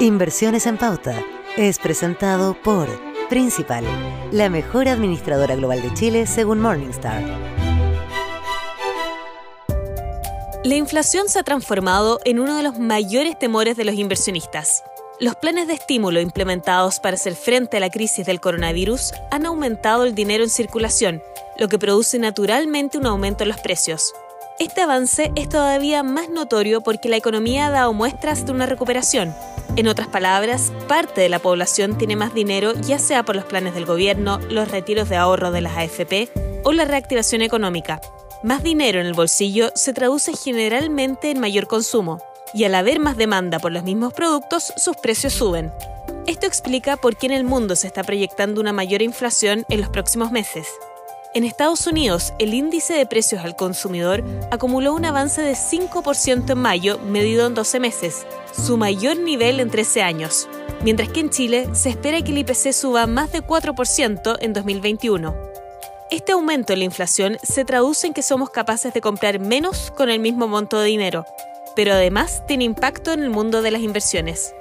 Inversiones en Pauta es presentado por Principal, la mejor administradora global de Chile según Morningstar. La inflación se ha transformado en uno de los mayores temores de los inversionistas. Los planes de estímulo implementados para hacer frente a la crisis del coronavirus han aumentado el dinero en circulación, lo que produce naturalmente un aumento en los precios. Este avance es todavía más notorio porque la economía ha dado muestras de una recuperación. En otras palabras, parte de la población tiene más dinero ya sea por los planes del gobierno, los retiros de ahorro de las AFP o la reactivación económica. Más dinero en el bolsillo se traduce generalmente en mayor consumo, y al haber más demanda por los mismos productos, sus precios suben. Esto explica por qué en el mundo se está proyectando una mayor inflación en los próximos meses. En Estados Unidos, el índice de precios al consumidor acumuló un avance de 5% en mayo, medido en 12 meses, su mayor nivel en 13 años, mientras que en Chile se espera que el IPC suba más de 4% en 2021. Este aumento en la inflación se traduce en que somos capaces de comprar menos con el mismo monto de dinero, pero además tiene impacto en el mundo de las inversiones.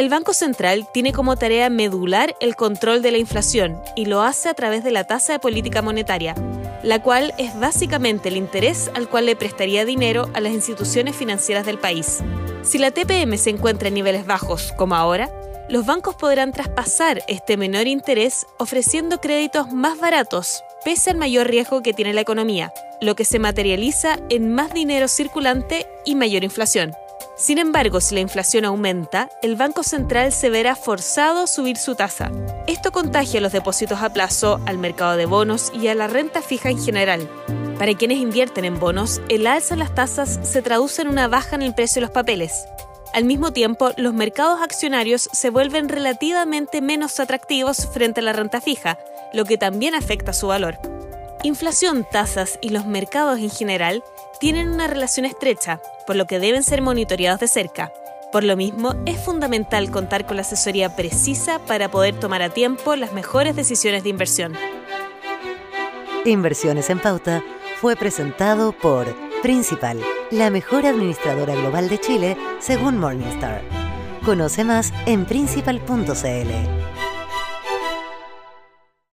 El Banco Central tiene como tarea medular el control de la inflación y lo hace a través de la tasa de política monetaria, la cual es básicamente el interés al cual le prestaría dinero a las instituciones financieras del país. Si la TPM se encuentra en niveles bajos, como ahora, los bancos podrán traspasar este menor interés ofreciendo créditos más baratos, pese al mayor riesgo que tiene la economía, lo que se materializa en más dinero circulante y mayor inflación. Sin embargo, si la inflación aumenta, el Banco Central se verá forzado a subir su tasa. Esto contagia los depósitos a plazo, al mercado de bonos y a la renta fija en general. Para quienes invierten en bonos, el alza en las tasas se traduce en una baja en el precio de los papeles. Al mismo tiempo, los mercados accionarios se vuelven relativamente menos atractivos frente a la renta fija, lo que también afecta su valor. Inflación, tasas y los mercados en general tienen una relación estrecha, por lo que deben ser monitoreados de cerca. Por lo mismo, es fundamental contar con la asesoría precisa para poder tomar a tiempo las mejores decisiones de inversión. Inversiones en Pauta fue presentado por Principal, la mejor administradora global de Chile según Morningstar. Conoce más en principal.cl.